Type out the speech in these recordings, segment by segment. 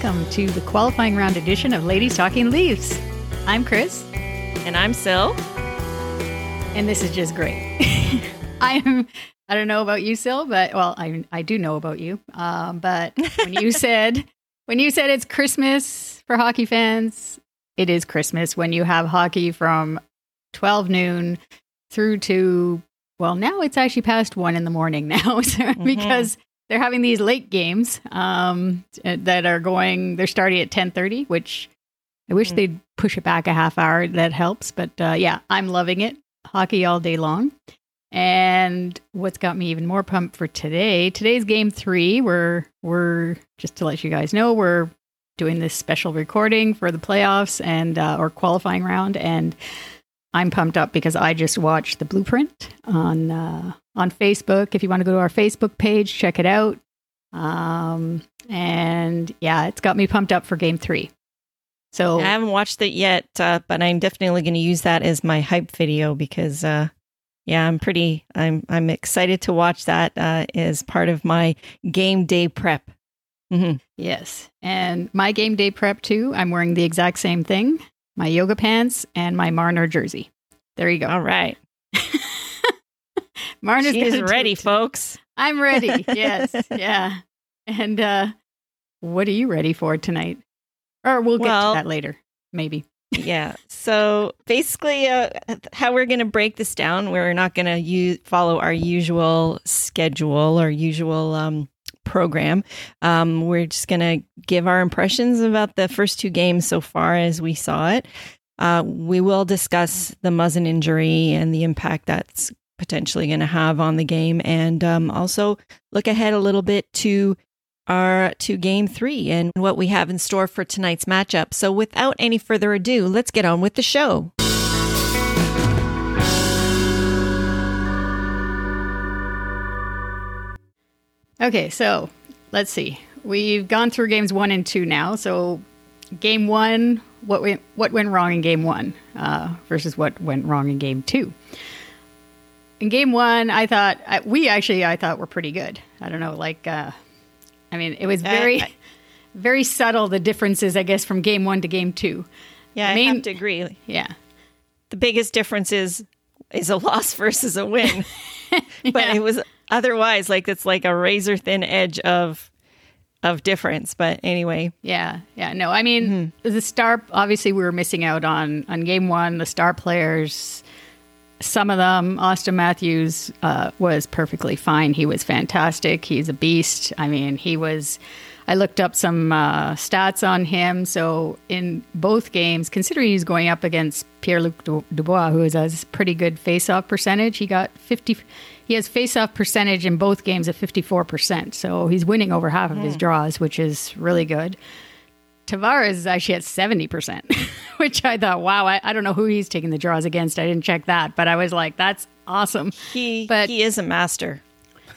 Welcome to the qualifying round edition of Ladies Talking Leafs. I'm Chris, And I'm Sil. and this is just great. I'm. I don't know about you, Sil, but well, I I do know about you. Um, but when you said when you said it's Christmas for hockey fans, it is Christmas when you have hockey from twelve noon through to well, now it's actually past one in the morning now so, because they're having these late games um, that are going. They're starting at ten thirty, which I wish Mm. they'd push it back a half hour. That helps, but uh, yeah, I'm loving it. Hockey all day long. And what's got me even more pumped for today? Today's game three. We're we're just to let you guys know we're doing this special recording for the playoffs and uh, or qualifying round, and I'm pumped up because I just watched the blueprint on uh, on Facebook. If you want to go to our Facebook page, check it out. Um, and yeah, it's got me pumped up for game three. So I haven't watched it yet, uh, but I'm definitely going to use that as my hype video because, uh, yeah, I'm pretty. I'm I'm excited to watch that uh, as part of my game day prep. hmm Yes. And my game day prep too. I'm wearing the exact same thing my yoga pants and my Marner jersey. There you go. All right, She's gonna ready, folks. I'm ready. Yes. yeah. And uh, what are you ready for tonight? Or we'll get Well- to that later, maybe. yeah. So basically, uh, how we're going to break this down, we're not going to use follow our usual schedule or usual um, program. Um, we're just going to give our impressions about the first two games so far as we saw it. Uh, we will discuss the Muzzin injury and the impact that's potentially going to have on the game, and um, also look ahead a little bit to our to game three and what we have in store for tonight's matchup. So, without any further ado, let's get on with the show. Okay, so let's see. We've gone through games one and two now. So, game one, what went what went wrong in game one uh, versus what went wrong in game two. In game one, I thought I, we actually I thought were pretty good. I don't know, like uh, I mean, it was very I- very subtle the differences, I guess, from game one to game two. Yeah, I have to agree. Yeah, The biggest difference is is a loss versus a win, but Yeah. it was otherwise like it's like a razor thin edge of of difference. But anyway, Yeah, yeah. No, I mean the star. Obviously, we were missing out on on game one. The star players, some of them, Auston Matthews uh, was perfectly fine. He was fantastic. He's a beast. I mean, he was. I looked up some uh, stats on him. So in both games, considering he's going up against Pierre Luc Dubois, who has a pretty good face-off percentage, he got fifty. He has face-off percentage in both games at fifty-four percent. So he's winning over half of his draws, which is really good. Tavares is actually at 70%, which I thought, wow, I, I don't know who he's taking the draws against. I didn't check that, but I was like, that's awesome. he But- he is a master.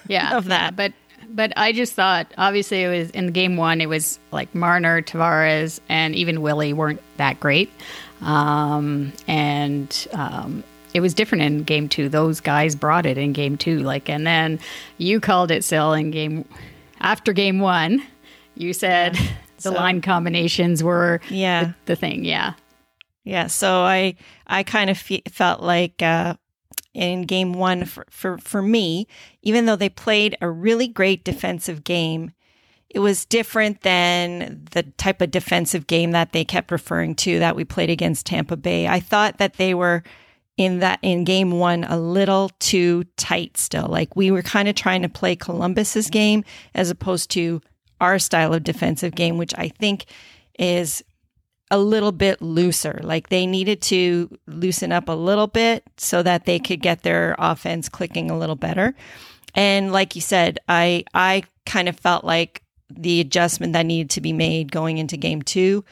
Yeah. Of that. yeah, but but I just thought, obviously, it was in game one, it was like Marner, Tavares, and even Willie weren't that great. Um, and um, it was different in game two. Those guys brought it in game two. Like, and then you called it Sil in game after game one. You said the So- line combinations were Yeah. the, the thing. Yeah. Yeah, so I I kind of fe- felt like uh, in game one for, for for me, even though they played a really great defensive game, it was different than the type of defensive game that they kept referring to that we played against Tampa Bay. I thought that they were in that in game 1 a little too tight still. Like we were kind of trying to play Columbus's game as opposed to our style of defensive game which I think is a little bit looser. Like they needed to loosen up a little bit so that they could get their offense clicking a little better. And like you said, I I kind of felt like the adjustment that needed to be made going into game two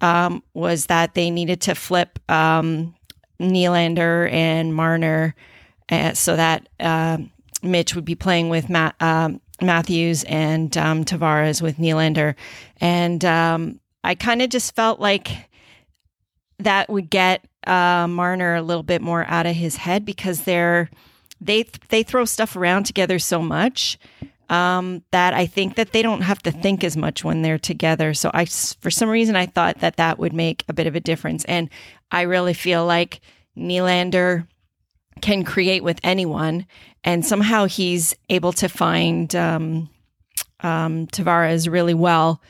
um, was that they needed to flip um, Nylander and Marner uh, so that uh, Mitch would be playing with Matt, um, Matthews and um, Tavares with Nylander. And um, I kind of just felt like that would get uh, Marner a little bit more out of his head because they're they they throw stuff around together so much um, that I think that they don't have to think as much when they're together. So I, for some reason, I thought that that would make a bit of a difference, and I really feel like Nylander can create with anyone, and somehow he's able to find um, um, Tavares really well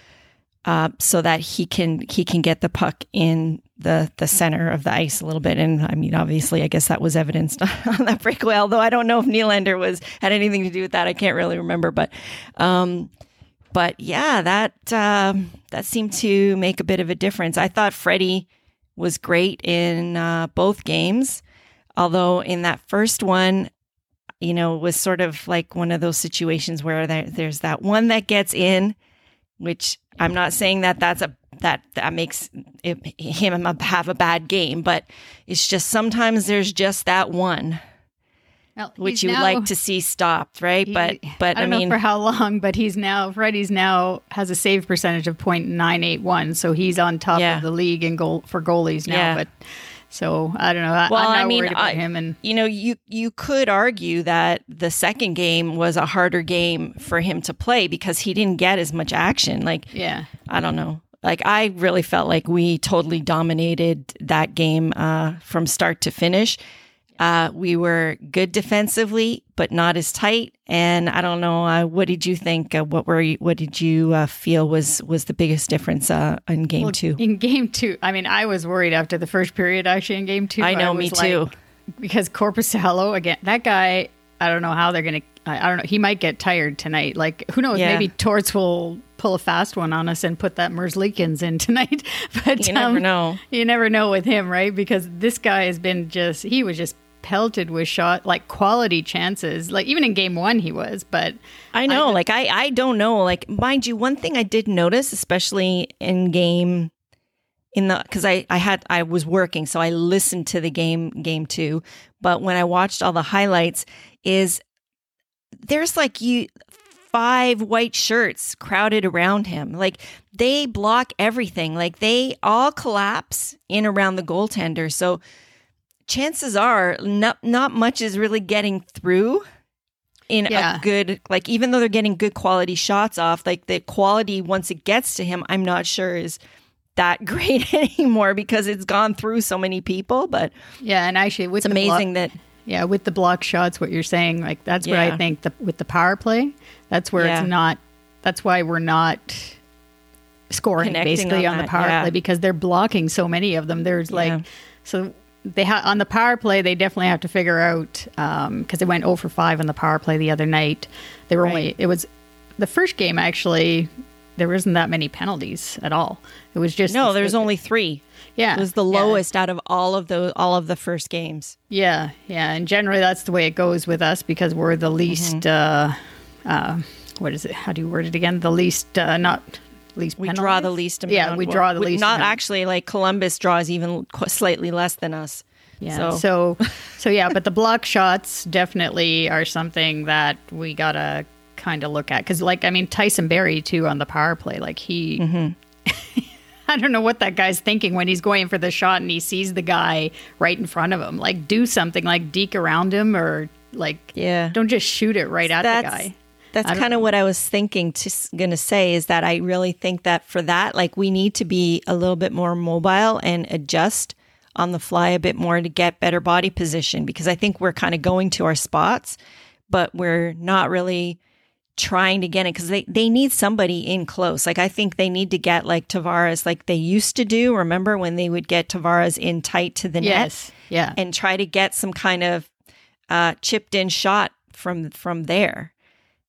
uh, so that he can he can get the puck in the the center of the ice a little bit. And I mean, obviously, I guess that was evidenced on that breakaway. Although I don't know if Nylander was had anything to do with that. I can't really remember, but. Um, but yeah, that uh, that seemed to make a bit of a difference. I thought Freddie was great in uh, both games, although in that first one, you know, was sort of like one of those situations where there, there's that one that gets in, which I'm not saying that that's a that that makes it, him have a bad game, but it's just sometimes there's just that one. Well, which you would like to see stopped, right? He, but but I, I mean, for how long? But he's now Freddie's now has a save percentage of .981, so he's on top yeah. of the league in goal for goalies now. Yeah. But so I don't know. I, well, i mean, I, him and you know, you you could argue that the second game was a harder game for him to play because he didn't get as much action. Like, yeah, I don't know. Like, I really felt like we totally dominated that game uh, from start to finish. Uh, we were good defensively, but not as tight. And I don't know, uh, what did you think? Uh, what were you, what did you uh, feel was was the biggest difference uh, in game well, two? In game two, I mean, I was worried after the first period. Actually, in game two, I know, I me too, because Korpisalo again. That guy, I don't know how they're gonna. I, I don't know. He might get tired tonight. Like who knows? Yeah. Maybe Torts will pull a fast one on us and put that Merzlikins in tonight. But you um, never know. You never know with him, right? Because this guy has been just he was just pelted with shot like quality chances. Like even in game one, he was. But I know, I, like I, I don't know. Like mind you, one thing I did notice, especially in game in the because I I had I was working, so I listened to the game game two. But when I watched all the highlights, is there's like you five white shirts crowded around him. Like they block everything. Like they all collapse in around the goaltender. So chances are not not much is really getting through in yeah. a good like even though they're getting good quality shots off like the quality once it gets to him i'm not sure is that great anymore because it's gone through so many people but yeah and actually it's amazing block, that yeah with the block shots what you're saying like that's yeah. what i think the, with the power play that's where yeah. it's not that's why we're not scoring Connecting basically on, on the power play because they're blocking so many of them there's like so they ha- on the power play they definitely have to figure out because um, they went 0 for 5 on the power play the other night. They were right. only it was the first game actually there wasn't that many penalties at all. It was just no there's only three. Yeah. It was the lowest yeah. out of all of the all of the first games. Yeah yeah. And generally that's the way it goes with us because we're the least mm-hmm. uh, uh, what is it? How do you word it again? The least uh, not least we draw the least amount. Yeah, we draw the we, least. Not amount. actually like Columbus draws even slightly less than us. Yeah. So. so, so yeah, but the block shots definitely are something that we gotta kind of look at because, like, I mean, Tyson Barrie too on the power play, like he. Mm-hmm. I don't know what that guy's thinking when he's going for the shot and he sees the guy right in front of him. Like, do something, like deke around him, or like, yeah, don't just shoot it right at That's, the guy. That's kind of what I was thinking to going to say is that I really think that for that, like we need to be a little bit more mobile and adjust on the fly a bit more to get better body position because I think we're kind of going to our spots, but we're not really trying to get it because they, they need somebody in close. Like I think they need to get like Tavares like they used to do. Remember when they would get Tavares in tight to the yes. net Yeah. and try to get some kind of uh, chipped in shot from from there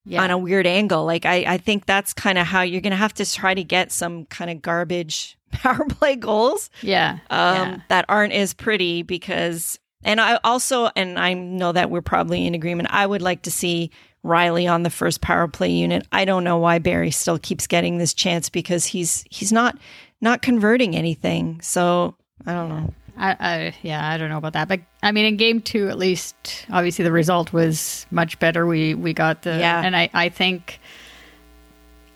yeah. on a weird angle. Like I, I think that's kind of how you're gonna have to try to get some kind of garbage power play goals yeah. um, yeah. that aren't as pretty because and I also and I know that we're probably in agreement. I would like to see Riley on the first power play unit. I don't know why Barrie still keeps getting this chance because he's he's not not converting anything. So I don't know. I, I, yeah, I don't know about that, but I mean, in game two, at least, obviously the result was much better. We we got the Yeah. and I I think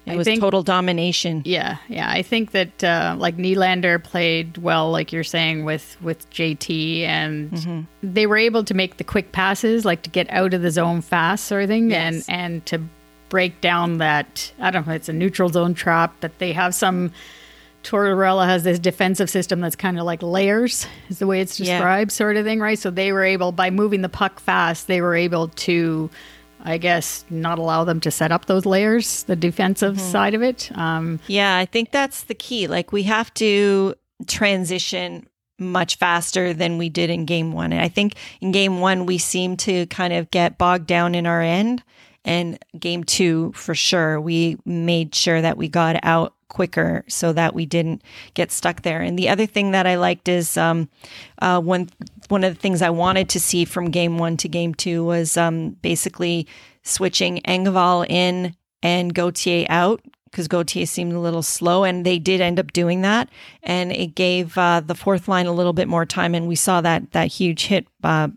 It I was think- total domination. yeah yeah I think that uh, like Nylander played well, like you're saying with with JT, and Mm-hmm. they were able to make the quick passes, like to get out of the zone fast, sort of thing, Yes. and and to break down that I don't know, it's a neutral zone trap but they have some. Tortorella has this defensive system that's kind of like layers, is the way it's Yeah. described, sort of thing, right? So they were able, by moving the puck fast, they were able to, I guess, not allow them to set up those layers, the defensive Mm-hmm. side of it. Um, Yeah, I think that's the key. Like we have to transition much faster than we did in game one. And I think in game one, we seemed to kind of get bogged down in our end. And game two, for sure, we made sure that we got out quicker so that we didn't get stuck there. And the other thing that I liked is um, uh, one one of the things I wanted to see from game one to game two was um, basically switching Engvall in and Gauthier out because Gauthier seemed a little slow, and they did end up doing that, and it gave uh, the fourth line a little bit more time, and we saw that that huge hit uh,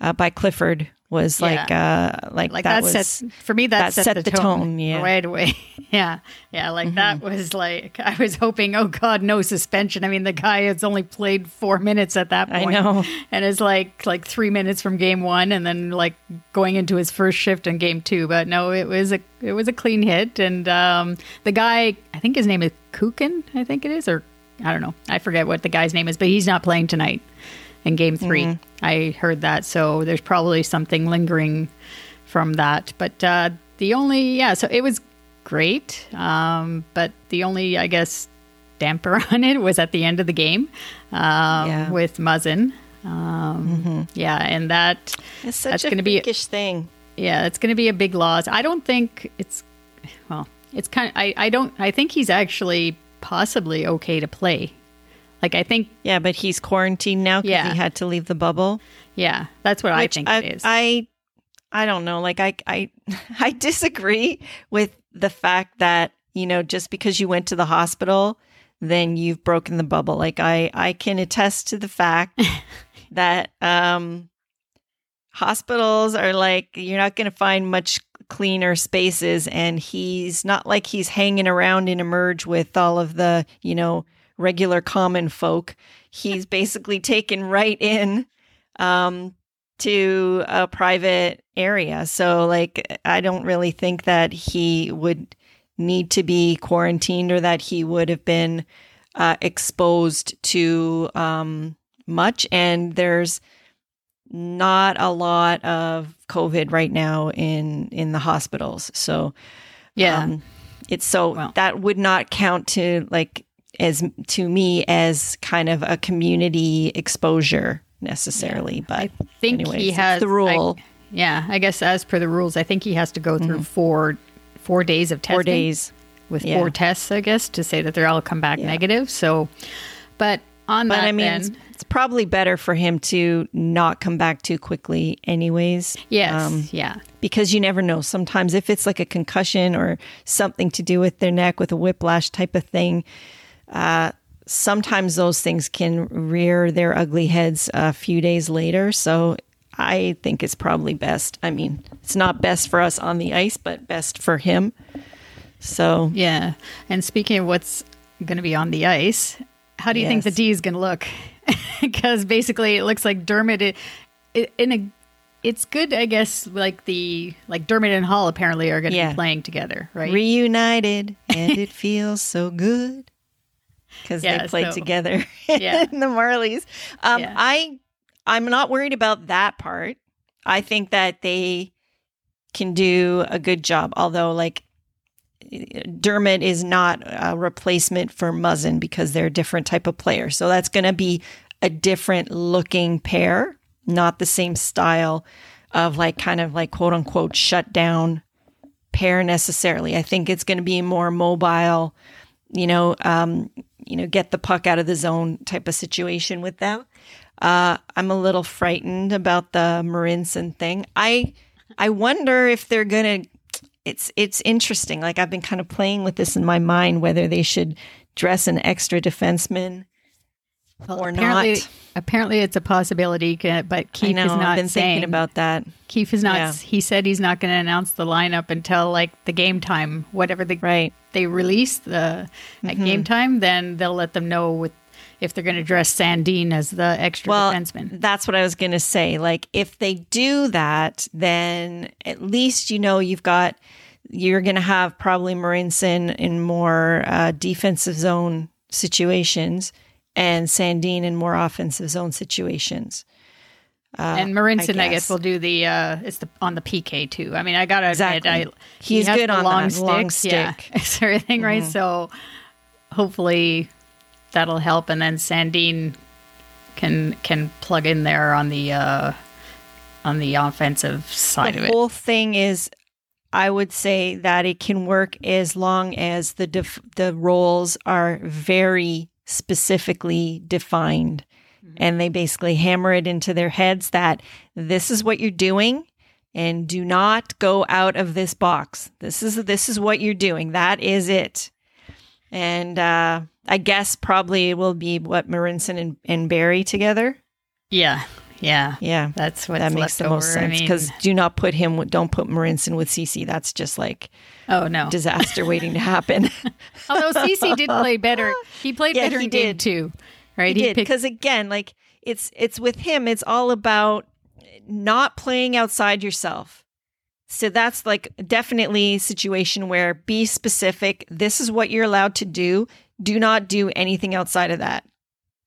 uh, by Clifford was Yeah. like uh, like, like that, that, was sets for me that, that set, the, tone, yeah. Mm-hmm. right away yeah yeah like that was like i was hoping oh god no suspension i mean the guy has only played four minutes at that point I know. and it's like like three minutes from game one and then like going into his first shift in game two but no it was a it was a clean hit and um the guy i think his name is Kukan i think it is or i don't know i forget what the guy's name is but he's not playing tonight in game 3 Mm-hmm. I heard that. So there's probably something lingering from that. But uh, the only, yeah, so it was great. Um, but the only, I guess, damper on it was at the end of the game um, Yeah. with Muzzin. Um, Yeah, and that, It's such That's a gonna be- thing. yeah, it's going to be a big loss. I don't think it's, well, it's kind of, I, I don't, I think he's actually possibly okay to play. Like, I think, Yeah, but he's quarantined now because Yeah. he had to leave the bubble. yeah, that's what I think I, it is. I, I don't know. Like I, I, I disagree with the fact that you know just because you went to the hospital, then you've broken the bubble. Like I, I can attest to the fact that um, hospitals are like you're not going to find much cleaner spaces, and he's not like he's hanging around in emerge with all of the you know regular common folk. He's basically taken right in um, to a private area. So, like, I don't really think that he would need to be quarantined or that he would have been uh, exposed to um, much. And there's not a lot of COVID right now in in the hospitals. So, yeah. um, it's so that would not count to like as to me as kind of a community exposure necessarily. But I think anyways, he has the rule. I- yeah, I guess as per the rules, I think he has to go through four four days of testing. Mm-hmm. four days. with yeah. four tests, I guess, to say that they're all come back Yeah. negative. So, but on But that, I mean, then, it's, it's probably better for him to not come back too quickly, anyways. yes, um, yeah, because you never know. Sometimes if it's like a concussion or something to do with their neck with a whiplash type of thing, uh, sometimes those things can rear their ugly heads a few days later. So I think it's probably best. I mean, it's not best for us on the ice, but best for him. So yeah. And speaking of what's going to be on the ice, how do you think the D is going to look? Because basically, it looks like Dermott it, it, in a. It's good, I guess. Like the like Dermott and Holl apparently are going to Yeah. be playing together, right? reunited, and it feels so good because Yeah, they played so- together Yeah. in the Marlies. Um, Yeah. I I'm not worried about that part. I think that they can do a good job. Although, like Dermott is not a replacement for Muzzin because they're a different type of player. So that's going to be a different looking pair, not the same style of like kind of like quote unquote shut down pair necessarily. I think it's going to be more mobile, you know, um, you know, get the puck out of the zone type of situation with them. Uh, I'm a little frightened about the Marincin thing. I I wonder if they're gonna. It's it's interesting. Like I've been kind of playing with this in my mind whether they should dress an extra defenseman well, or apparently, not. Apparently, it's a possibility, but Keefe know, is not I've been saying thinking about that. Keefe is not. Yeah. He said he's not going to announce the lineup until like the game time, whatever the Right. they release the at Mm-hmm. game time. Then they'll let them know with if they're going to dress Sandin as the extra Well, defenseman. that's what I was going to say. Like, if they do that, then at least you know you've got you're going to have probably Marincin in more uh, defensive zone situations and Sandin in more offensive zone situations. and Marincin, I, guess, guess. will do the uh it's the on the PK too. I mean, I gotta Exactly. admit, I He's he good on long that stick, long yeah, stick. Mm-hmm. it's everything right. So hopefully that'll help, and then Sandin can can plug in there on the uh on the offensive side the of it. The whole thing is i would say that it can work as long as the def- the roles are very specifically defined. And they basically hammer it into their heads that this is what you're doing and do not go out of this box. This is this is what you're doing. That is it. And uh i guess probably it will be what Marincin and, and Barrie together. Yeah, yeah, yeah that's what that makes the most sense because do not put him don't put Marincin with CC. That's just like oh no, disaster waiting to happen. although CC did play better, he played Yeah, better he did. too. right? he did picked- because again, like it's it's with him. It's all about not playing outside yourself. So that's like definitely a situation where be specific. This is what you're allowed to do. Do not do anything outside of that.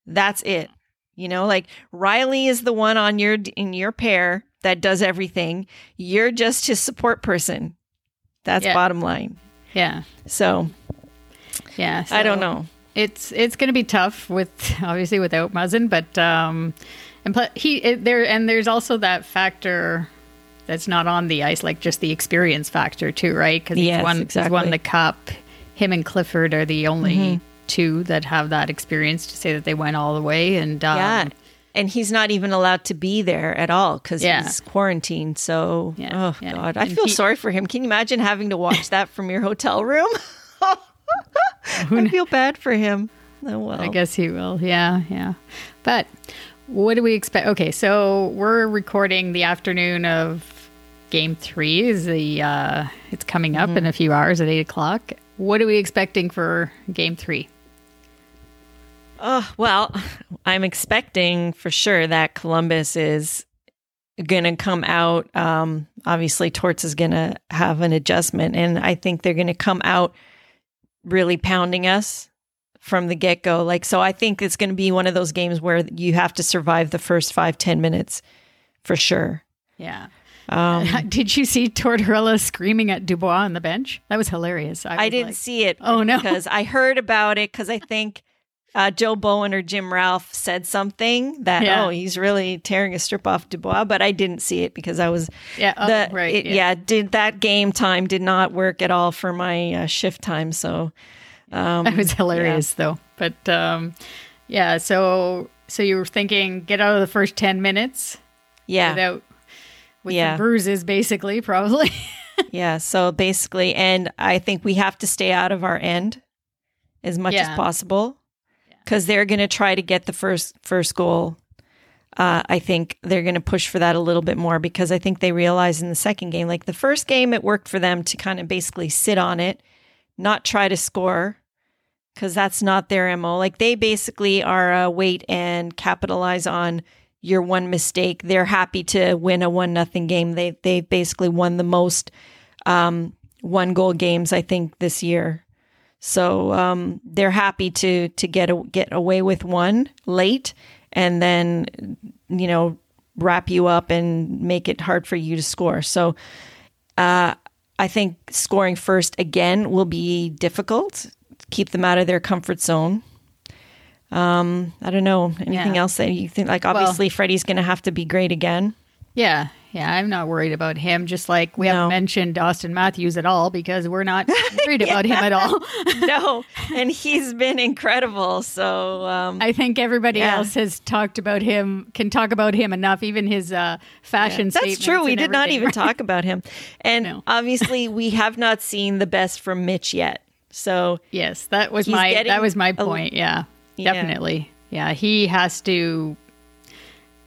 That's it. You know, like Riley is the one on your in your pair that does everything. You're just his support person. That's Yeah. bottom line. yeah, So yeah. I don't know. it's it's going to be tough with obviously without Muzzin, but um, and but he it, there and there's also that factor that's not on the ice, like just the experience factor too, right? Because Yes, he's won he's won the cup. Him and Clifford are the only two that have that experience to say that they went all the way. And um, Yeah. And he's not even allowed to be there at all because Yeah. he's quarantined. So, Yeah, oh yeah. God, I And feel he- sorry for him. Can you imagine having to watch that from your hotel room? I feel bad for him. Oh, well. I guess he will. Yeah, yeah. But what do we expect? Okay, so we're recording the afternoon of game three. Is the uh, it's coming up in a few hours at eight o'clock. What are we expecting for game three? Oh, well, I'm expecting for sure that Columbus is going to come out. Um, obviously, Torts is going to have an adjustment, and I think they're going to come out really pounding us from the get go. Like, so I think it's going to be one of those games where you have to survive the first five, 10 minutes for sure. Yeah. Um, Did you see Tortorella screaming at Dubois on the bench? That was hilarious. I was didn't like- see it. Oh, no. Because I heard about it because I think uh, Joe Bowen or Jim Ralph said something that Yeah. oh he's really tearing a strip off Dubois, but I didn't see it because I was Yeah, oh, the right, it- yeah. yeah. did that game time did not work at all for my uh, shift time. So um, That was hilarious though. But um, yeah, so so you were thinking get out of the first ten minutes yeah, without with Yeah. bruises, basically, probably. yeah. So basically, and I think we have to stay out of our end as much Yeah. as possible because they're going to try to get the first first goal. Uh, I think they're going to push for that a little bit more because I think they realize in the second game, like the first game, it worked for them to kind of basically sit on it, not try to score because that's not their mo. Like they basically are uh, wait and capitalize on your one mistake. They're happy to win a one nothing game. They they basically won the most um, one goal games I think this year. So um, they're happy to to get a, get away with one late and then you know wrap you up and make it hard for you to score. So Uh, I think scoring first again will be difficult. Keep them out of their comfort zone. Um, I don't know anything Yeah. else that you think. Like obviously, Freddie's going to have to be great again. Yeah, yeah, I'm not worried about him. Just like we No. haven't mentioned Auston Matthews at all because we're not worried about him at all. no, and he's been incredible. So um, I think everybody Yeah. else has talked about him, can talk about him enough. Even his uh, fashion That's statements. true. We did not even right? talk about him. And No. obviously, we have not seen the best from Mitch yet. So Yes, that was my that was my a- point. yeah, Yeah. definitely. Yeah, he has to.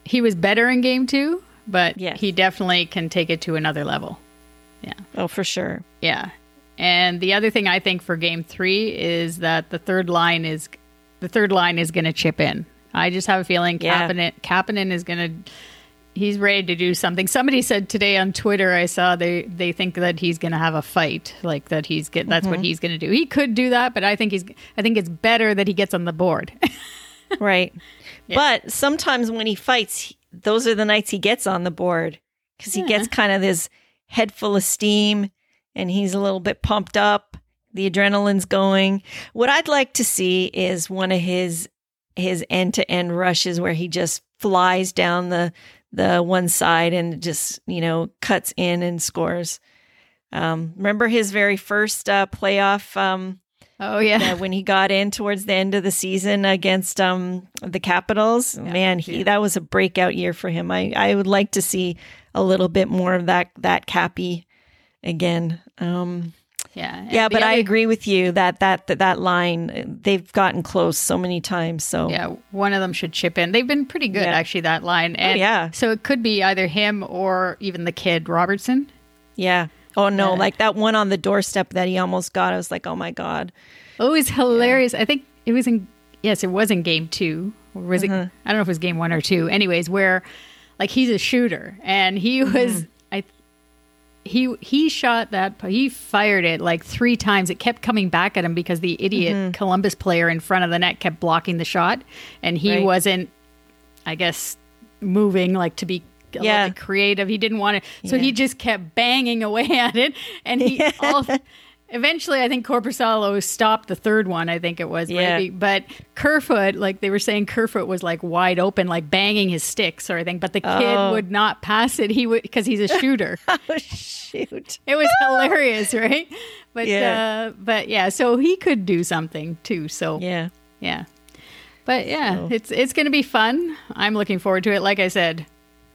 He was better in game two, but he definitely can take it to another level. Yeah. Oh, for sure. Yeah. And the other thing I think for game three is that the third line is the third line is going to chip in. I just have a feeling Yeah. Kapanen, Kapanen is going to he's ready to do something. Somebody said today on Twitter I saw they they think that he's going to have a fight, like that he's get that's Mm-hmm. what he's going to do. He could do that, but I think he's I think it's better that he gets on the board. Right. But sometimes when he fights, those are the nights he gets on the board because he gets kind of this head full of steam and he's a little bit pumped up. The adrenaline's going. What I'd like to see is one of his his end to end rushes where he just flies down the the one side and just you know cuts in and scores. Um, remember his very first uh, playoff um, oh yeah. yeah, when he got in towards the end of the season against um the Capitals, man, he yeah. that was a breakout year for him. I I would like to see a little bit more of that that Cappy again. Um Yeah. Yeah, but I agree with you that that that, that line they've gotten close so many times. So Yeah, one of them should chip in. They've been pretty good Yeah. Oh, actually that line. And yeah. So it could be either him or even the kid Robertson. yeah. Oh no, Yeah. like that one on the doorstep that he almost got. I was like, "Oh my god." Oh, it was hilarious. I think it was in yes, it was in game two. Or was Uh-huh. it? I don't know if it was game one or two. Anyways, where like he's a shooter and he Mm-hmm. was I he he shot that he fired it like three times. It kept coming back at him because the idiot Mm-hmm. Columbus player in front of the net kept blocking the shot, and he Right. wasn't, I guess, moving like to be. Yeah. bit creative. He didn't want to, so he just kept banging away at it, and he all, Eventually, I think Korpisalo stopped the third one. I think it was, Yeah. maybe. But Kerfoot, like they were saying, Kerfoot was like wide open, like banging his stick sort of thing. But the kid Oh. would not pass it. He would because he's a shooter. Oh shoot. it was hilarious, right? But Yeah. uh, but yeah, so he could do something too. So Yeah. yeah. But yeah, it's it's going to be fun. I'm looking forward to it. Like I said,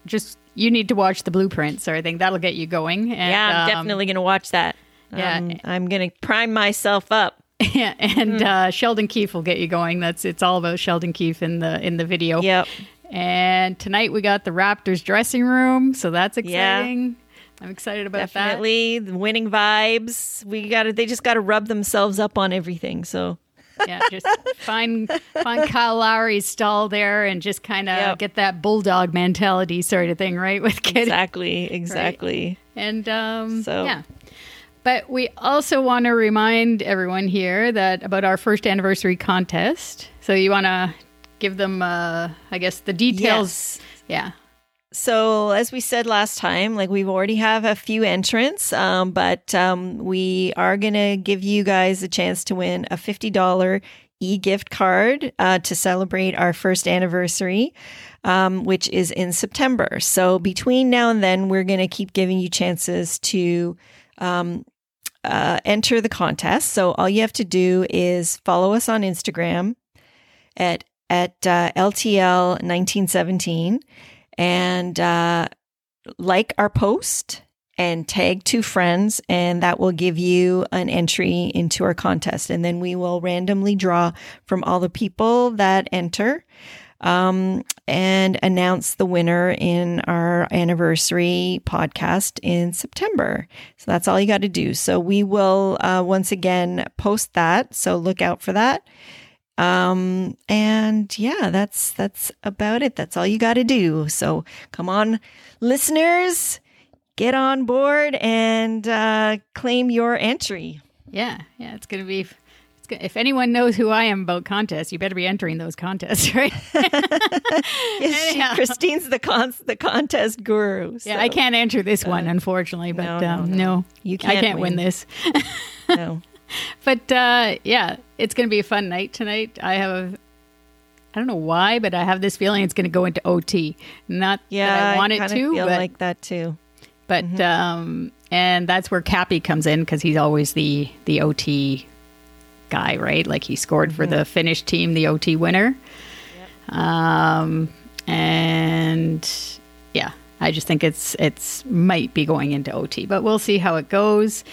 just you need to watch the blueprint. So I think that'll get you going. And, Yeah, I'm um, definitely going to watch that. yeah. Um, I'm going to prime myself up. Yeah, and Hmm. uh, Sheldon Keefe will get you going. That's it's all about Sheldon Keefe in the in the video. Yep. And tonight we got the Raptors dressing room, so that's Yeah. exciting. I'm excited about Definitely the winning vibes. We got to they just got to rub themselves up on everything. So that. Yeah, just find find Kyle Lowry's stall there and just kind of Yep. get that bulldog mentality sort of thing, right? With kids. exactly, exactly. And um, So- yeah. But we also want to remind everyone here that about our first anniversary contest. So you want to give them, uh, I guess, the details. Yes. Yeah. So as we said last time, like we've already have a few entrants, um, but um, we are gonna give you guys a chance to win a fifty dollar e gift card uh, to celebrate our first anniversary, um, which is in September. So between now and then, we're gonna keep giving you chances to. Um, uh, enter the contest. So all you have to do is follow us on Instagram at at uh, LTL nineteen seventeen and uh, like our post and tag two friends, and that will give you an entry into our contest. And then we will randomly draw from all the people that enter um, and announce the winner in our anniversary podcast in September. So that's all you got to do. So we will uh, once again post that. So look out for that. Um, and yeah, that's that's about it. That's all you got to do. So come on, listeners, get on board and uh, claim your entry. Yeah. Yeah. It's going to be. It's if anyone knows who I am about contests, you better be entering those contests, right? yes, she, Christine's the con- the contest guru. So. Yeah, I can't enter this one, uh, unfortunately, but no, no, um, no. no, you can't I can't win, win this. no. But uh, yeah, it's going to be a fun night tonight. I have I don't know why, but I have this feeling it's going to go into OT. Not yeah, that I want I it to, feel but like that too. But mm-hmm. um, and that's where Cappy comes in because he's always the the OT guy, right? Like he scored mm-hmm. for the Finnish team, the OT winner. Yep. Um, and yeah, I just think it's it's might be going into OT, but we'll see how it goes.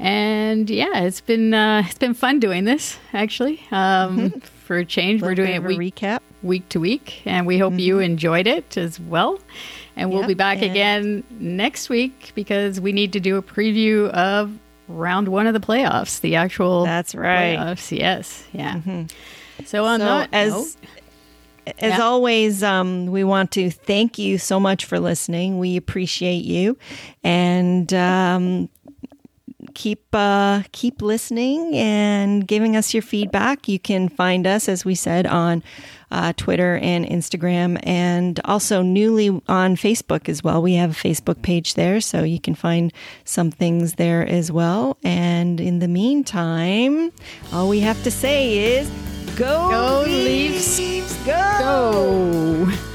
And yeah, it's been uh, it's been fun doing this actually. Um, mm-hmm. For a change, we're doing it week, recap week to week, and we hope mm-hmm. you enjoyed it as well. And we'll yep, be back again next week because we need to do a preview of round one of the playoffs, the actual that's right. Playoffs. Yes, yeah. Mm-hmm. So on so that as note, as yeah. always, um, we want to thank you so much for listening. We appreciate you, and um, keep uh, keep listening and giving us your feedback. You can find us, as we said, on uh, Twitter and Instagram, and also newly on Facebook as well. We have a Facebook page there, so you can find some things there as well. And in the meantime, all we have to say is go, go Leafs, go. go.